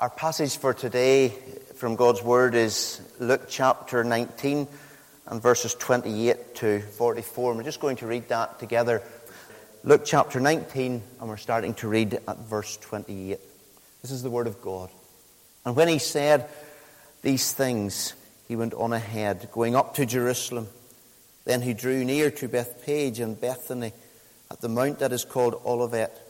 Our passage for today from God's Word is Luke chapter 19 and verses 28 to 44. And we're just going to read that together. Luke chapter 19, and we're starting to read at verse 28. This is the Word of God. And when he said these things, he went on ahead, going up to Jerusalem. Then he drew near to Bethphage and Bethany at the mount that is called Olivet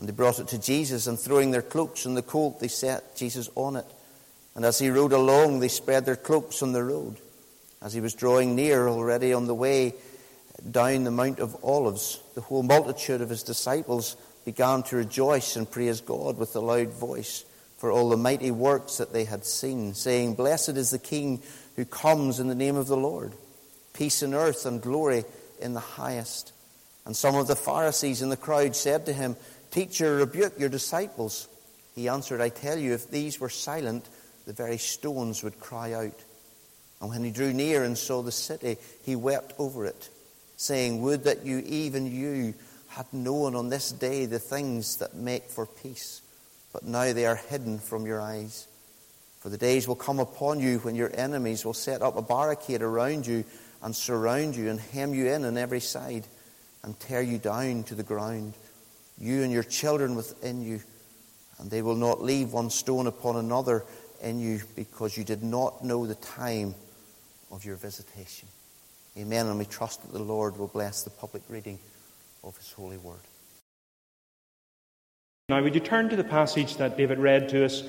And they brought it to Jesus, and throwing their cloaks on the colt, they set Jesus on it. And as he rode along, they spread their cloaks on the road. As he was drawing near, already on the way down the Mount of Olives, the whole multitude of his disciples began to rejoice and praise God with a loud voice for all the mighty works that they had seen, saying, Blessed is the King who comes in the name of the Lord. Peace on earth and glory in the highest. And some of the Pharisees in the crowd said to him, Teacher, rebuke your disciples. He answered, I tell you, if these were silent, the very stones would cry out. And when he drew near and saw the city, he wept over it, saying, Would that you, even you, had known on this day the things that make for peace, but now they are hidden from your eyes. For the days will come upon you when your enemies will set up a barricade around you and surround you and hem you in on every side and tear you down to the ground you and your children within you, and they will not leave one stone upon another in you because you did not know the time of your visitation. Amen. And we trust that the Lord will bless the public reading of His holy word. Now, would you turn to the passage that David read to us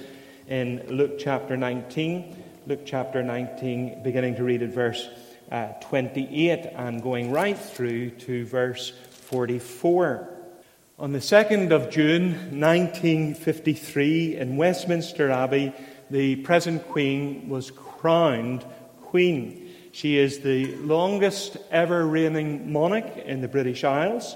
in Luke chapter 19? Luke chapter 19, beginning to read at verse uh, 28 and going right through to verse 44. On the 2nd of June 1953 in Westminster Abbey, the present Queen was crowned Queen. She is the longest ever reigning monarch in the British Isles,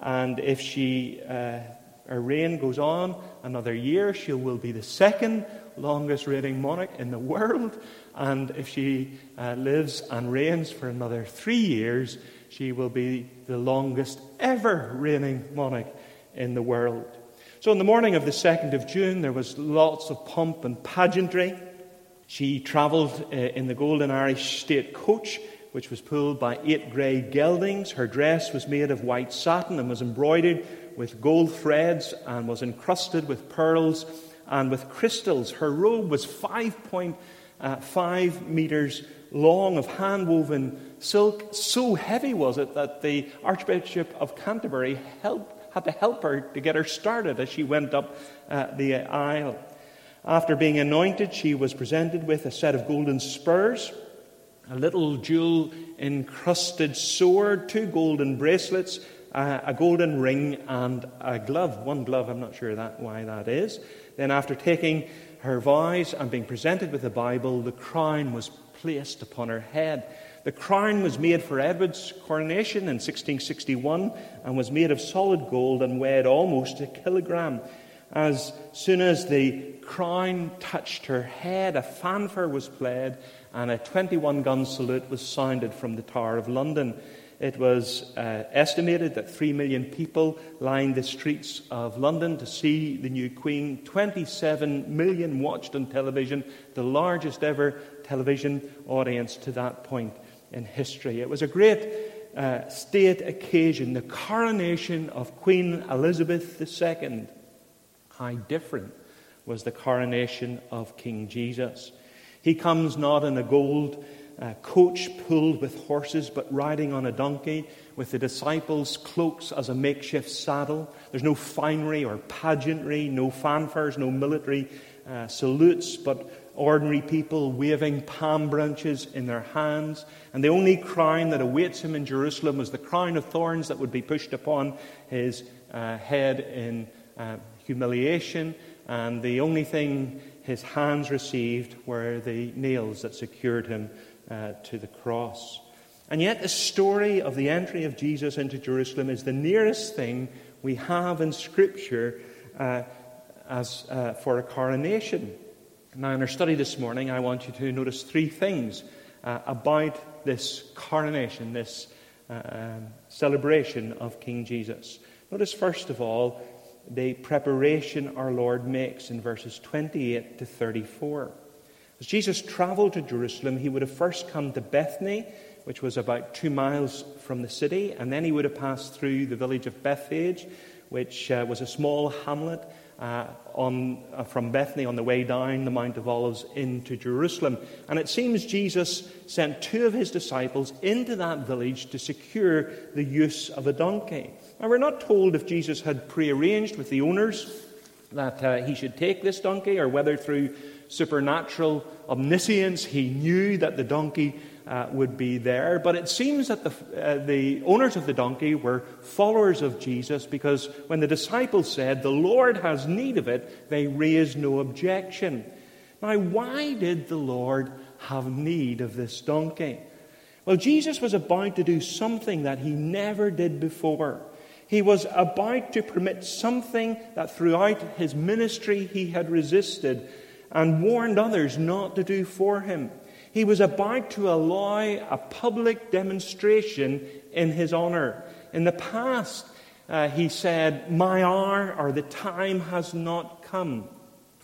and if she, uh, her reign goes on another year, she will be the second longest reigning monarch in the world. And if she uh, lives and reigns for another three years, she will be the longest ever reigning monarch in the world. So, on the morning of the 2nd of June, there was lots of pomp and pageantry. She travelled uh, in the Golden Irish State Coach, which was pulled by eight grey geldings. Her dress was made of white satin and was embroidered with gold threads and was encrusted with pearls and with crystals. Her robe was 5.5 uh, metres long of hand woven silk. So heavy was it that the Archbishop of Canterbury helped had to help her to get her started as she went up uh, the aisle. After being anointed, she was presented with a set of golden spurs, a little jewel encrusted sword, two golden bracelets, uh, a golden ring, and a glove. One glove, I'm not sure that, why that is. Then, after taking her vows and being presented with the Bible, the crown was placed upon her head. The crown was made for Edward's coronation in 1661 and was made of solid gold and weighed almost a kilogram. As soon as the crown touched her head, a fanfare was played and a 21 gun salute was sounded from the Tower of London. It was uh, estimated that 3 million people lined the streets of London to see the new Queen. 27 million watched on television, the largest ever television audience to that point in history. It was a great uh, state occasion, the coronation of Queen Elizabeth II. How different was the coronation of King Jesus? He comes not in a gold uh, coach pulled with horses, but riding on a donkey with the disciples' cloaks as a makeshift saddle. There's no finery or pageantry, no fanfares, no military uh, salutes, but ordinary people waving palm branches in their hands. And the only crown that awaits him in Jerusalem was the crown of thorns that would be pushed upon his uh, head in uh, humiliation and the only thing his hands received were the nails that secured him uh, to the cross. And yet, the story of the entry of Jesus into Jerusalem is the nearest thing we have in Scripture uh, as, uh, for a coronation. Now, in our study this morning, I want you to notice three things uh, about this coronation, this uh, celebration of King Jesus. Notice, first of all, the preparation our Lord makes in verses 28 to 34. As Jesus traveled to Jerusalem, he would have first come to Bethany, which was about two miles from the city, and then he would have passed through the village of Bethphage, which uh, was a small hamlet uh, on, uh, from Bethany on the way down the Mount of Olives into Jerusalem. And it seems Jesus sent two of his disciples into that village to secure the use of a donkey. Now, we're not told if Jesus had prearranged with the owners that uh, he should take this donkey or whether through supernatural omniscience he knew that the donkey uh, would be there. But it seems that the, uh, the owners of the donkey were followers of Jesus because when the disciples said, The Lord has need of it, they raised no objection. Now, why did the Lord have need of this donkey? Well, Jesus was about to do something that he never did before. He was about to permit something that throughout his ministry he had resisted and warned others not to do for him. He was about to allow a public demonstration in his honor. In the past, uh, he said, My hour or the time has not come.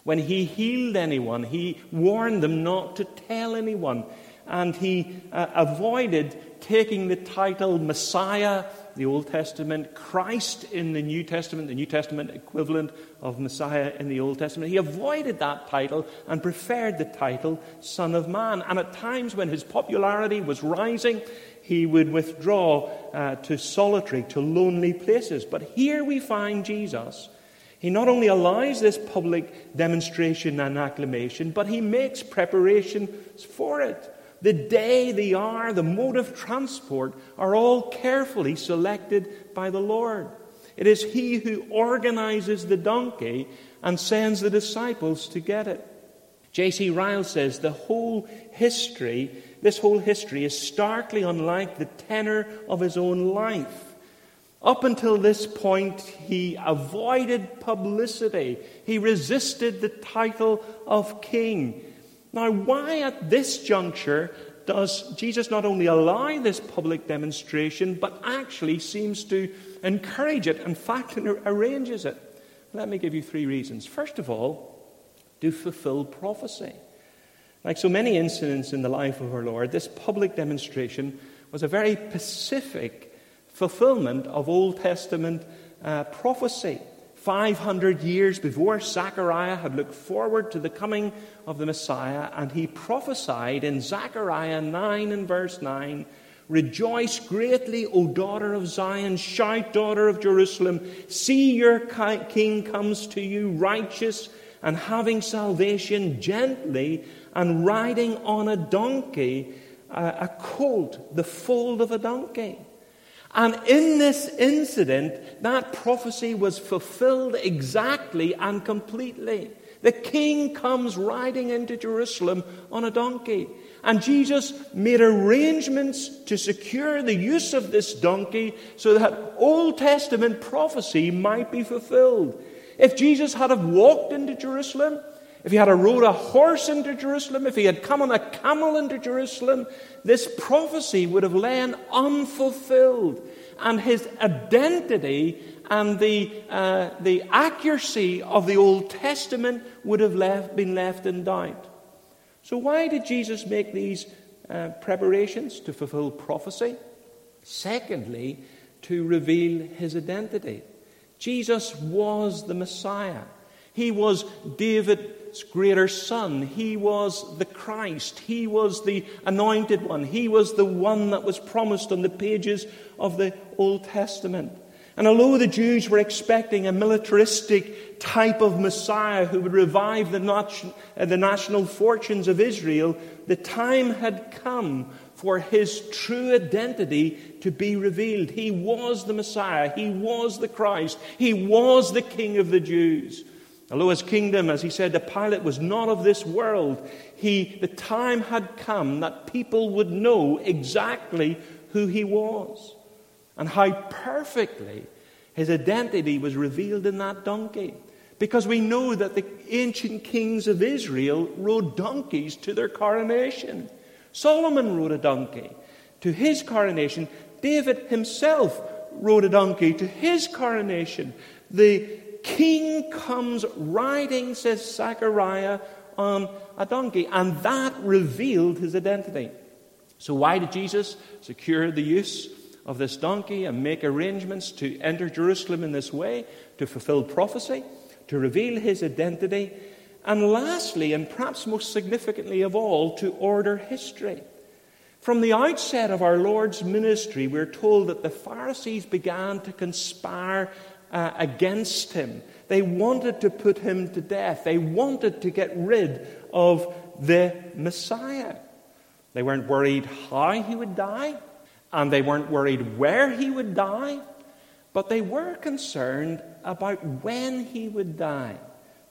When he healed anyone, he warned them not to tell anyone. And he uh, avoided taking the title Messiah the Old Testament, Christ in the New Testament, the New Testament equivalent of Messiah in the Old Testament. He avoided that title and preferred the title Son of Man. And at times when his popularity was rising, he would withdraw uh, to solitary, to lonely places. But here we find Jesus. He not only allows this public demonstration and acclamation, but he makes preparations for it. The day, the hour, the mode of transport are all carefully selected by the Lord. It is He who organizes the donkey and sends the disciples to get it. J.C. Ryle says the whole history, this whole history is starkly unlike the tenor of his own life. Up until this point, he avoided publicity. He resisted the title of king. Now, why at this juncture does Jesus not only allow this public demonstration, but actually seems to encourage it, in fact, arranges it? Let me give you three reasons. First of all, to fulfill prophecy. Like so many incidents in the life of our Lord, this public demonstration was a very specific fulfillment of Old Testament uh, prophecy. 500 years before Zechariah had looked forward to the coming of the Messiah, and he prophesied in Zechariah 9 and verse 9 Rejoice greatly, O daughter of Zion, shout, daughter of Jerusalem. See, your king comes to you, righteous and having salvation, gently and riding on a donkey, uh, a colt, the foal of a donkey. And in this incident, that prophecy was fulfilled exactly and completely. The king comes riding into Jerusalem on a donkey. And Jesus made arrangements to secure the use of this donkey so that Old Testament prophecy might be fulfilled. If Jesus had have walked into Jerusalem, if he had rode a horse into Jerusalem, if he had come on a camel into Jerusalem, this prophecy would have lain unfulfilled. And his identity and the, uh, the accuracy of the Old Testament would have left, been left in doubt. So, why did Jesus make these uh, preparations to fulfill prophecy? Secondly, to reveal his identity. Jesus was the Messiah. He was David's greater son. He was the Christ. He was the anointed one. He was the one that was promised on the pages of the Old Testament. And although the Jews were expecting a militaristic type of Messiah who would revive the, nat- uh, the national fortunes of Israel, the time had come for his true identity to be revealed. He was the Messiah. He was the Christ. He was the King of the Jews. His kingdom, as he said to Pilate, was not of this world, he, the time had come that people would know exactly who he was and how perfectly his identity was revealed in that donkey. Because we know that the ancient kings of Israel rode donkeys to their coronation. Solomon rode a donkey to his coronation. David himself rode a donkey to his coronation. The king comes riding, says Zechariah, on um, a donkey, and that revealed his identity. So, why did Jesus secure the use of this donkey and make arrangements to enter Jerusalem in this way? To fulfill prophecy, to reveal his identity, and lastly, and perhaps most significantly of all, to order history. From the outset of our Lord's ministry, we're told that the Pharisees began to conspire uh, against him. They wanted to put him to death. They wanted to get rid of the Messiah. They weren't worried how he would die, and they weren't worried where he would die, but they were concerned about when he would die.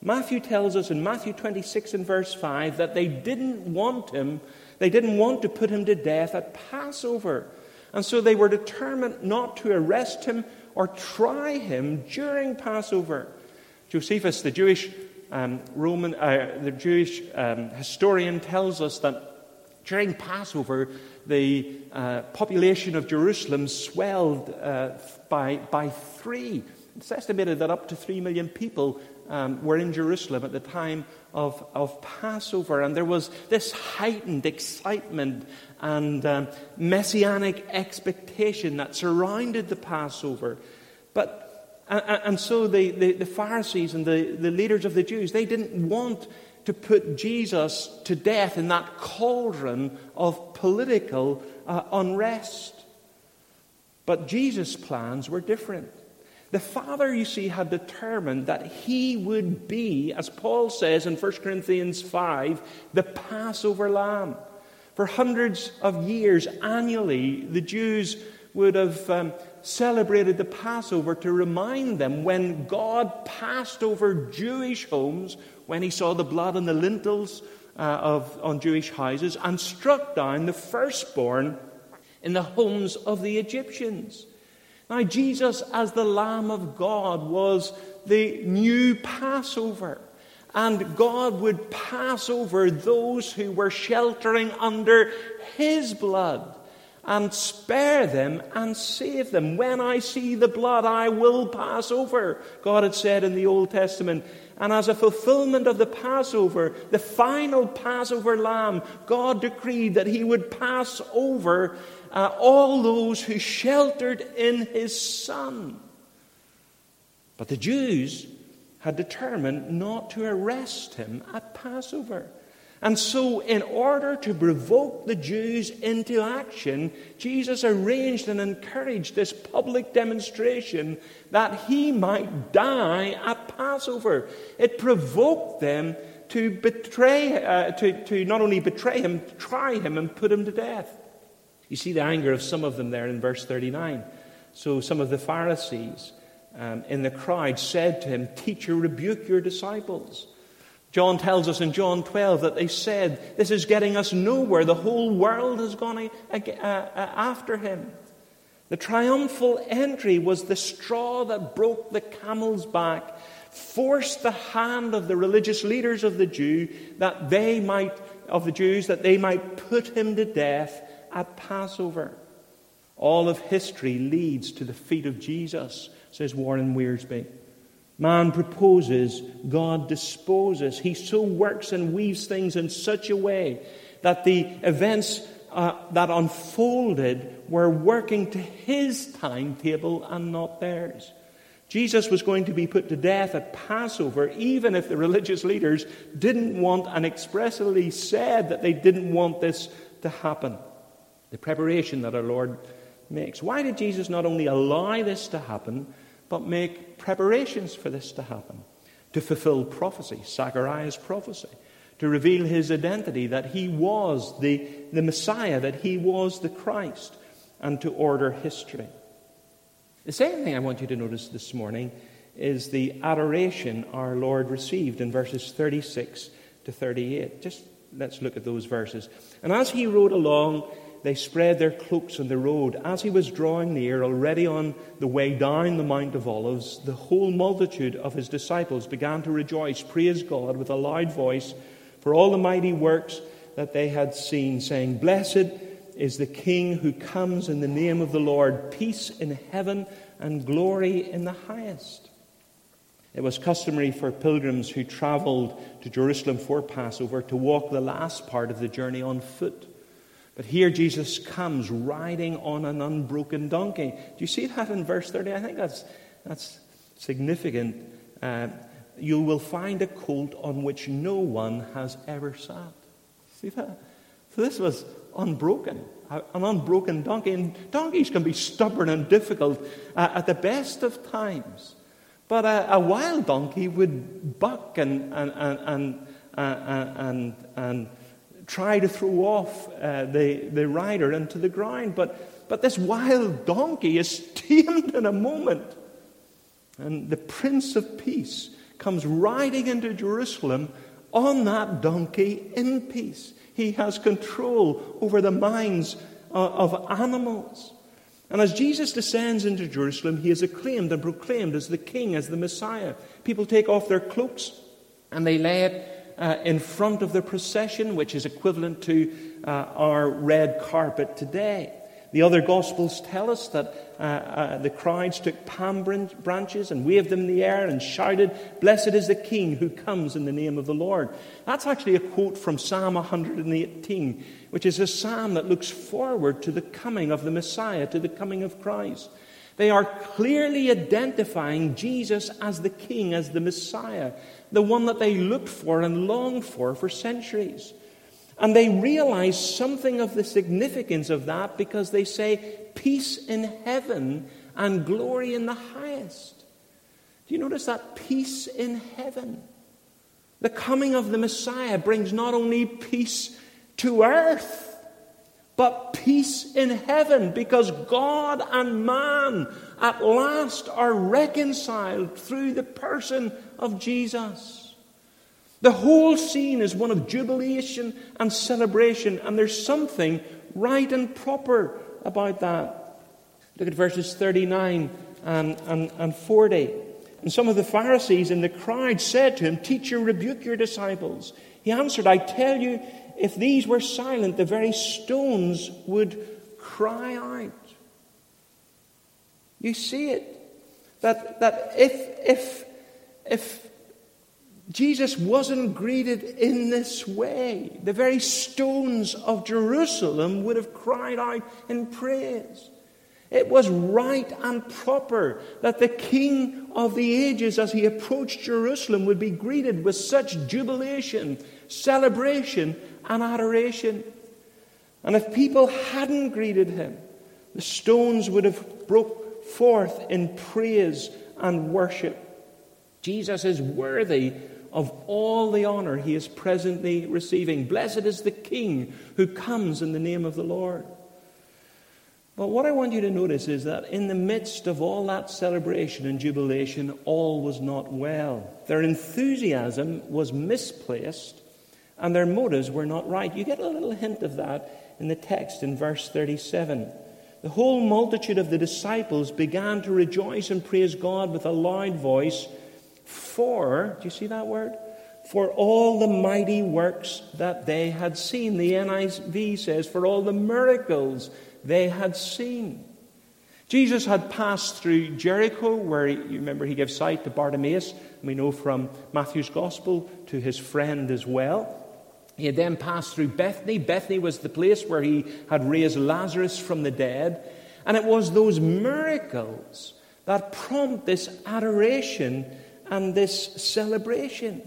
Matthew tells us in Matthew 26 and verse 5 that they didn't want him, they didn't want to put him to death at Passover. And so they were determined not to arrest him or try him during Passover. Josephus, the Jewish um, Roman, uh, the Jewish um, historian, tells us that during Passover, the uh, population of Jerusalem swelled uh, by, by three. It's estimated that up to three million people um, were in Jerusalem at the time of, of Passover, and there was this heightened excitement and um, messianic expectation that surrounded the Passover. But and, and so the, the, the, Pharisees and the, the leaders of the Jews, they didn't want to put Jesus to death in that cauldron of political uh, unrest. But Jesus' plans were different. The Father, you see, had determined that he would be, as Paul says in 1 Corinthians 5, the Passover lamb. For hundreds of years, annually, the Jews would have um, celebrated the Passover to remind them when God passed over Jewish homes, when he saw the blood on the lintels uh, of, on Jewish houses, and struck down the firstborn in the homes of the Egyptians. Now, Jesus, as the Lamb of God, was the new Passover. And God would pass over those who were sheltering under His blood and spare them and save them. When I see the blood, I will pass over, God had said in the Old Testament. And as a fulfillment of the Passover, the final Passover lamb, God decreed that he would pass over uh, all those who sheltered in his son. But the Jews had determined not to arrest him at Passover. And so, in order to provoke the Jews into action, Jesus arranged and encouraged this public demonstration that he might die at Passover. It provoked them to betray, uh, to, to not only betray him, try him and put him to death. You see the anger of some of them there in verse 39. So, some of the Pharisees um, in the crowd said to him, Teacher, rebuke your disciples. John tells us in John 12 that they said, This is getting us nowhere. The whole world has gone after him. The triumphal entry was the straw that broke the camel's back, forced the hand of the religious leaders of the Jew that they might of the Jews that they might put him to death at Passover. All of history leads to the feet of Jesus, says Warren Wiersbe. Man proposes, God disposes. He so works and weaves things in such a way that the events uh, that unfolded were working to his timetable and not theirs. Jesus was going to be put to death at Passover, even if the religious leaders didn't want and expressly said that they didn't want this to happen. The preparation that our Lord makes. Why did Jesus not only allow this to happen, but make preparations for this to happen, to fulfill prophecy, Zechariah's prophecy, to reveal his identity, that he was the, the Messiah, that he was the Christ, and to order history. The second thing I want you to notice this morning is the adoration our Lord received in verses 36 to 38. Just let's look at those verses. And as he rode along, they spread their cloaks on the road. As he was drawing near, already on the way down the Mount of Olives, the whole multitude of his disciples began to rejoice, praise God with a loud voice for all the mighty works that they had seen, saying, Blessed is the King who comes in the name of the Lord, peace in heaven and glory in the highest. It was customary for pilgrims who traveled to Jerusalem for Passover to walk the last part of the journey on foot. But here Jesus comes riding on an unbroken donkey. Do you see that in verse 30? I think that's, that's significant. Uh, you will find a colt on which no one has ever sat. See that? So this was unbroken, an unbroken donkey. And donkeys can be stubborn and difficult uh, at the best of times. But a, a wild donkey would buck and, and, and, and, uh, and, and try to throw off uh, the, the rider into the ground. But, but this wild donkey is tamed in a moment. And the Prince of Peace comes riding into Jerusalem on that donkey in peace. He has control over the minds uh, of animals. And as Jesus descends into Jerusalem, he is acclaimed and proclaimed as the King, as the Messiah. People take off their cloaks and they lay it uh, in front of the procession, which is equivalent to uh, our red carpet today. The other Gospels tell us that uh, uh, the crowds took palm branches and waved them in the air and shouted, Blessed is the King who comes in the name of the Lord. That's actually a quote from Psalm 118, which is a psalm that looks forward to the coming of the Messiah, to the coming of Christ. They are clearly identifying Jesus as the King, as the Messiah the one that they looked for and longed for for centuries. And they realize something of the significance of that because they say, Peace in heaven and glory in the highest. Do you notice that? Peace in heaven. The coming of the Messiah brings not only peace to earth, but peace in heaven because God and man at last are reconciled through the person of Jesus. The whole scene is one of jubilation and celebration, and there's something right and proper about that. Look at verses 39 and, and, and 40. And some of the Pharisees in the crowd said to him, Teacher, rebuke your disciples. He answered, I tell you, if these were silent, the very stones would cry out. You see it. That, that if, if, if Jesus wasn't greeted in this way, the very stones of Jerusalem would have cried out in praise. It was right and proper that the King of the ages, as he approached Jerusalem, would be greeted with such jubilation, celebration, and adoration. And if people hadn't greeted him, the stones would have broke forth in praise and worship. Jesus is worthy of all the honor he is presently receiving. Blessed is the King who comes in the name of the Lord. But what I want you to notice is that in the midst of all that celebration and jubilation, all was not well. Their enthusiasm was misplaced and their motives were not right. You get a little hint of that in the text in verse 37. The whole multitude of the disciples began to rejoice and praise God with a loud voice for, do you see that word? For all the mighty works that they had seen. The NIV says, for all the miracles they had seen. Jesus had passed through Jericho, where he, you remember he gave sight to Bartimaeus, and we know from Matthew's Gospel to his friend as well. He had then passed through Bethany. Bethany was the place where he had raised Lazarus from the dead. And it was those miracles that prompt this adoration and this celebration.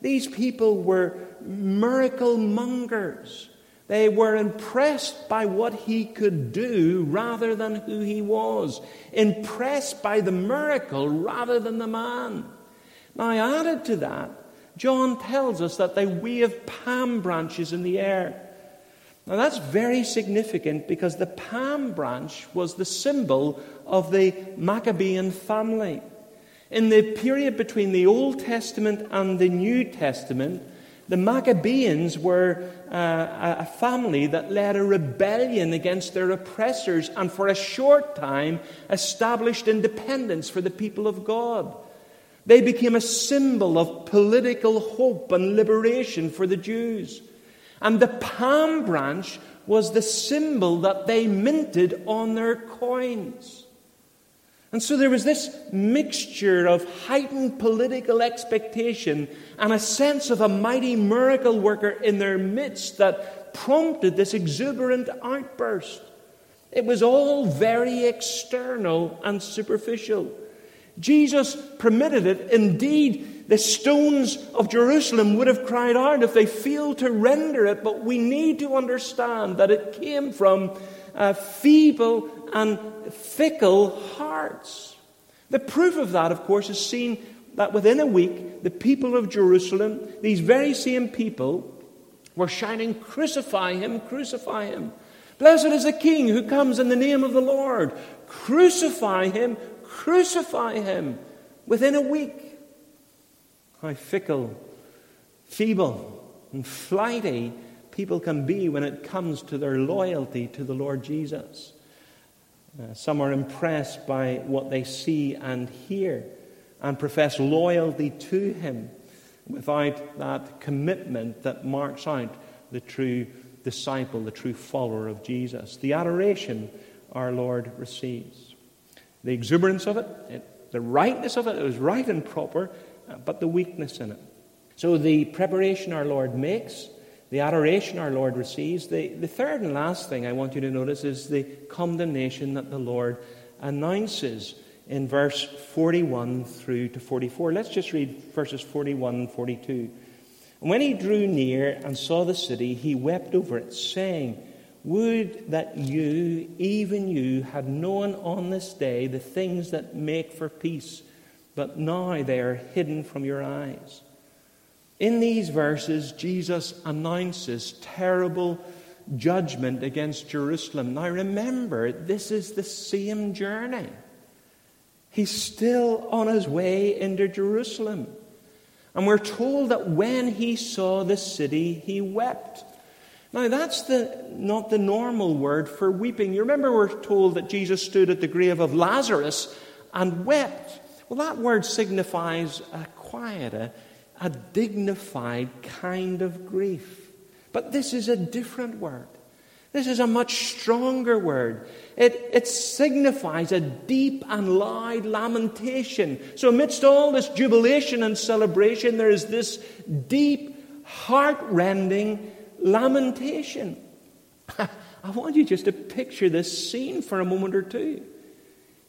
These people were miracle mongers. They were impressed by what he could do rather than who he was, impressed by the miracle rather than the man. Now, I added to that, John tells us that they wave palm branches in the air. Now, that's very significant because the palm branch was the symbol of the Maccabean family. In the period between the Old Testament and the New Testament, the Maccabees were uh, a family that led a rebellion against their oppressors and for a short time established independence for the people of God. They became a symbol of political hope and liberation for the Jews. And the palm branch was the symbol that they minted on their coins. And so there was this mixture of heightened political expectation and a sense of a mighty miracle worker in their midst that prompted this exuberant outburst. It was all very external and superficial. Jesus permitted it. Indeed, the stones of Jerusalem would have cried out if they failed to render it, but we need to understand that it came from a feeble and fickle hearts. The proof of that, of course, is seen that within a week, the people of Jerusalem, these very same people, were shouting, Crucify him, crucify him. Blessed is the King who comes in the name of the Lord. Crucify him, crucify him. Within a week. How fickle, feeble, and flighty people can be when it comes to their loyalty to the Lord Jesus. Uh, some are impressed by what they see and hear and profess loyalty to Him without that commitment that marks out the true disciple, the true follower of Jesus. The adoration our Lord receives. The exuberance of it, it the rightness of it, it was right and proper, uh, but the weakness in it. So the preparation our Lord makes the adoration our Lord receives. The, the third and last thing I want you to notice is the condemnation that the Lord announces in verse 41 through to 44. Let's just read verses 41 and 42. And when he drew near and saw the city, he wept over it, saying, Would that you, even you, had known on this day the things that make for peace, but now they are hidden from your eyes. In these verses, Jesus announces terrible judgment against Jerusalem. Now remember, this is the same journey. He's still on his way into Jerusalem. And we're told that when he saw the city, he wept. Now, that's the, not the normal word for weeping. You remember, we're told that Jesus stood at the grave of Lazarus and wept. Well, that word signifies a quiet, a, a dignified kind of grief. But this is a different word. This is a much stronger word. It, it signifies a deep and loud lamentation. So, amidst all this jubilation and celebration, there is this deep, heart-rending lamentation. I want you just to picture this scene for a moment or two.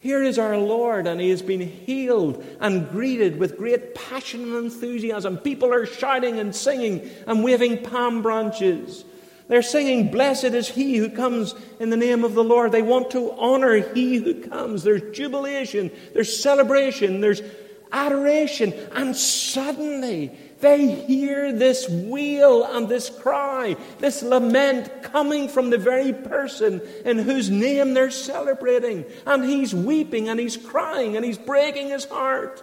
Here is our Lord, and he has been healed and greeted with great passion and enthusiasm. People are shouting and singing and waving palm branches. They're singing, Blessed is he who comes in the name of the Lord. They want to honor he who comes. There's jubilation, there's celebration, there's adoration. And suddenly, they hear this wail and this cry, this lament coming from the very person in whose name they're celebrating. And he's weeping and he's crying and he's breaking his heart.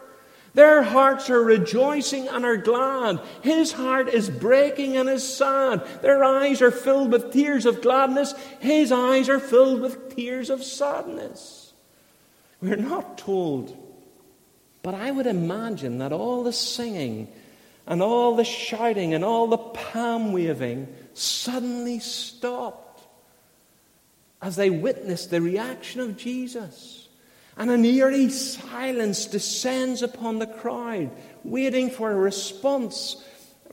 Their hearts are rejoicing and are glad. His heart is breaking and is sad. Their eyes are filled with tears of gladness. His eyes are filled with tears of sadness. We're not told, but I would imagine that all the singing and all the shouting and all the palm waving suddenly stopped as they witnessed the reaction of Jesus. And an eerie silence descends upon the crowd, waiting for a response,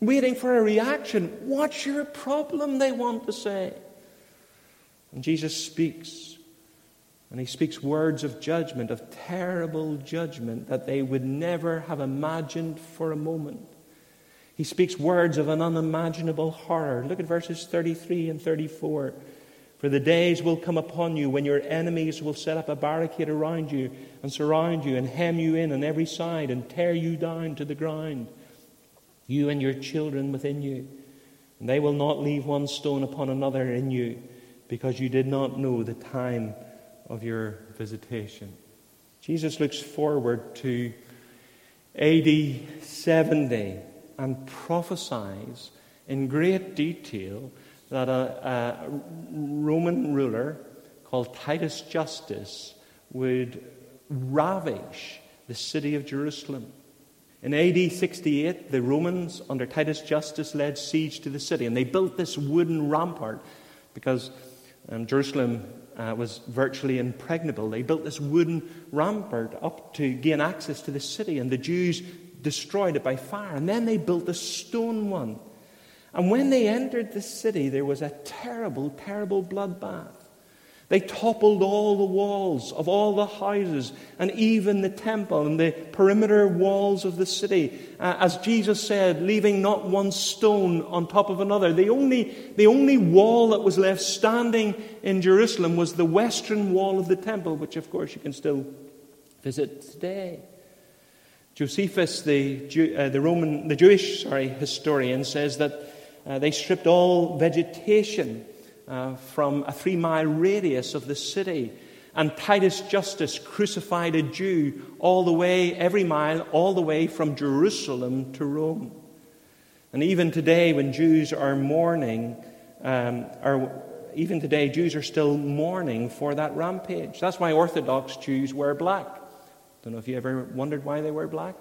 waiting for a reaction. What's your problem? They want to say. And Jesus speaks. And he speaks words of judgment, of terrible judgment that they would never have imagined for a moment. He speaks words of an unimaginable horror. Look at verses 33 and 34. For the days will come upon you when your enemies will set up a barricade around you and surround you and hem you in on every side and tear you down to the ground, you and your children within you. And they will not leave one stone upon another in you because you did not know the time of your visitation. Jesus looks forward to AD 70 and prophesies in great detail that a, a Roman ruler called Titus Justus would ravish the city of Jerusalem. In AD 68, the Romans, under Titus Justus, laid siege to the city, and they built this wooden rampart because um, Jerusalem uh, was virtually impregnable. They built this wooden rampart up to gain access to the city, and the Jews destroyed it by fire. And then they built a stone one. And when they entered the city, there was a terrible, terrible bloodbath. They toppled all the walls of all the houses and even the temple and the perimeter walls of the city. Uh, as Jesus said, leaving not one stone on top of another. The only, the only wall that was left standing in Jerusalem was the western wall of the temple, which of course you can still visit today. Josephus, the, Jew, uh, the Roman, the Jewish sorry, historian, says that uh, they stripped all vegetation uh, from a three mile radius of the city. And Titus Justus crucified a Jew all the way, every mile, all the way from Jerusalem to Rome. And even today, when Jews are mourning, um, or even today, Jews are still mourning for that rampage. That's why Orthodox Jews wear black. Don't know if you ever wondered why they wear black.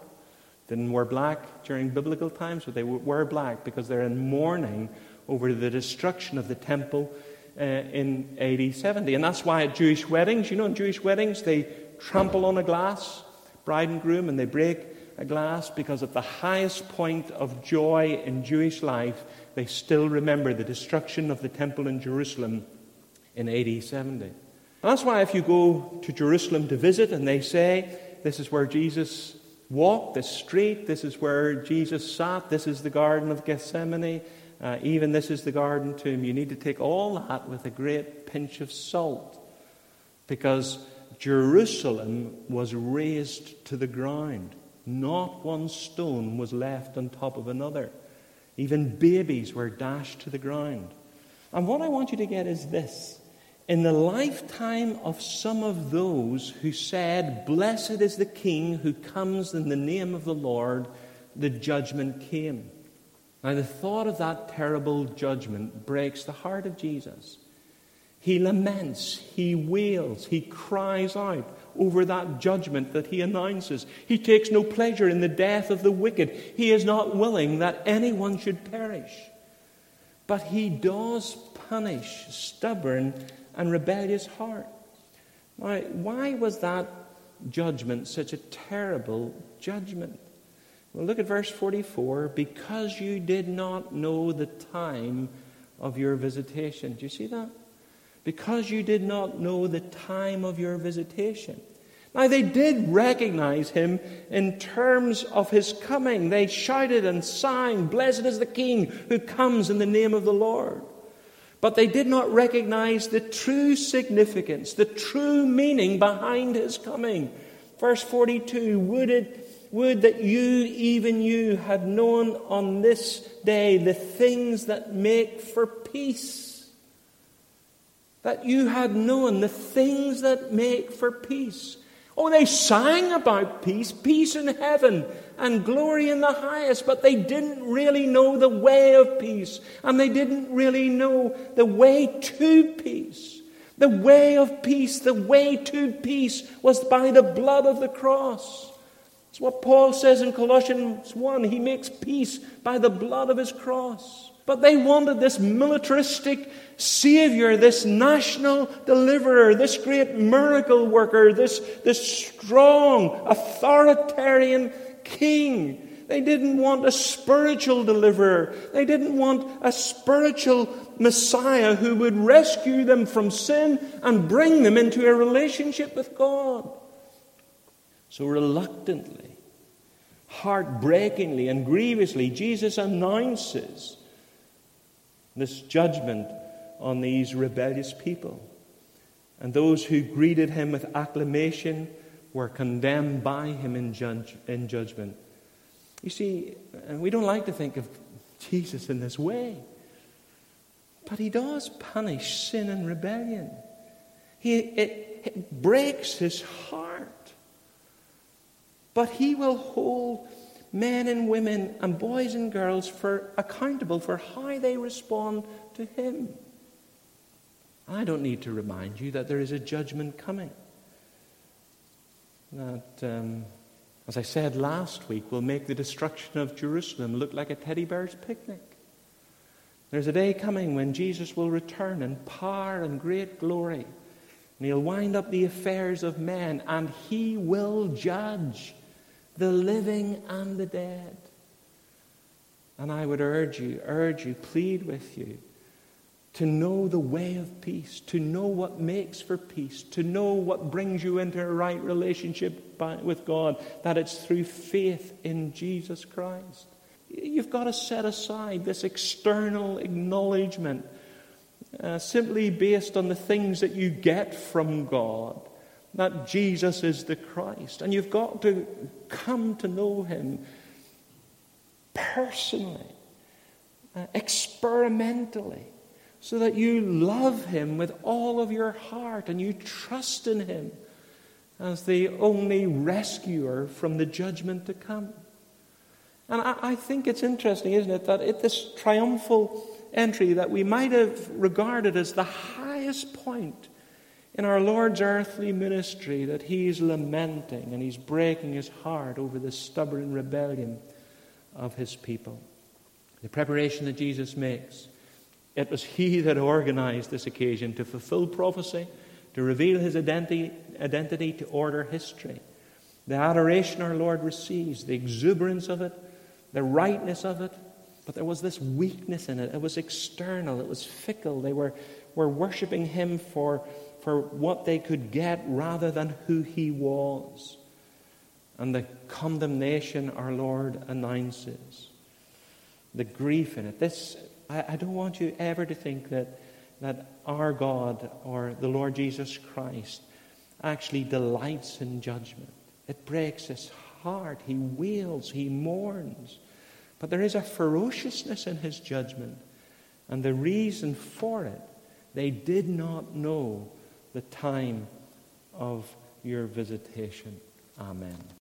Didn't wear black during biblical times, but they wear black because they're in mourning over the destruction of the temple uh, in AD 70. And that's why at Jewish weddings, you know, in Jewish weddings, they trample on a glass, bride and groom, and they break a glass because at the highest point of joy in Jewish life, they still remember the destruction of the temple in Jerusalem in AD 70. And that's why if you go to Jerusalem to visit and they say, this is where Jesus walked, this street, this is where Jesus sat, this is the Garden of Gethsemane, uh, even this is the garden tomb. You need to take all that with a great pinch of salt because Jerusalem was razed to the ground. Not one stone was left on top of another. Even babies were dashed to the ground. And what I want you to get is this. In the lifetime of some of those who said, Blessed is the King who comes in the name of the Lord, the judgment came. Now, the thought of that terrible judgment breaks the heart of Jesus. He laments, he wails, he cries out over that judgment that he announces. He takes no pleasure in the death of the wicked. He is not willing that anyone should perish. But he does punish stubborn and rebellious heart. Now, why was that judgment such a terrible judgment? Well, look at verse 44 because you did not know the time of your visitation. Do you see that? Because you did not know the time of your visitation. Now, they did recognize him in terms of his coming. They shouted and sang, Blessed is the King who comes in the name of the Lord. But they did not recognize the true significance, the true meaning behind his coming. Verse 42 Would it would that you, even you, had known on this day the things that make for peace. That you had known the things that make for peace. Oh, they sang about peace, peace in heaven and glory in the highest, but they didn't really know the way of peace, and they didn't really know the way to peace. The way of peace, the way to peace was by the blood of the cross. It's what Paul says in Colossians 1. He makes peace by the blood of his cross. But they wanted this militaristic Savior, this national deliverer, this great miracle worker, this, this strong, authoritarian king. They didn't want a spiritual deliverer. They didn't want a spiritual Messiah who would rescue them from sin and bring them into a relationship with God. So reluctantly, heartbreakingly and grievously, Jesus announces this judgment on these rebellious people. And those who greeted him with acclamation were condemned by him in, judge, in judgment. You see, and we don't like to think of Jesus in this way, but he does punish sin and rebellion. He, it, it breaks his heart but he will hold men and women and boys and girls for accountable for how they respond to him. I don't need to remind you that there is a judgment coming. That, um, as I said last week, will make the destruction of Jerusalem look like a teddy bear's picnic. There's a day coming when Jesus will return in power and great glory. And he'll wind up the affairs of men, and he will judge the living and the dead. And I would urge you, urge you, plead with you to know the way of peace, to know what makes for peace, to know what brings you into a right relationship by, with God, that it's through faith in Jesus Christ. You've got to set aside this external acknowledgement uh, simply based on the things that you get from God, that Jesus is the Christ. And you've got to come to know Him personally, uh, experimentally so that you love Him with all of your heart and you trust in Him as the only rescuer from the judgment to come. And I, I think it's interesting, isn't it, that at this triumphal entry that we might have regarded as the highest point in our Lord's earthly ministry, that He's lamenting and He's breaking His heart over the stubborn rebellion of His people. The preparation that Jesus makes it was he that organized this occasion to fulfill prophecy, to reveal his identity, identity to order history. The adoration our Lord receives, the exuberance of it, the rightness of it, but there was this weakness in it. It was external, it was fickle. They were, were worshiping him for, for what they could get rather than who he was. And the condemnation our Lord announces, the grief in it. This I, I don't want you ever to think that, that our God or the Lord Jesus Christ actually delights in judgment. It breaks his heart. He wails, he mourns. But there is a ferociousness in his judgment. And the reason for it, they did not know the time of your visitation. Amen.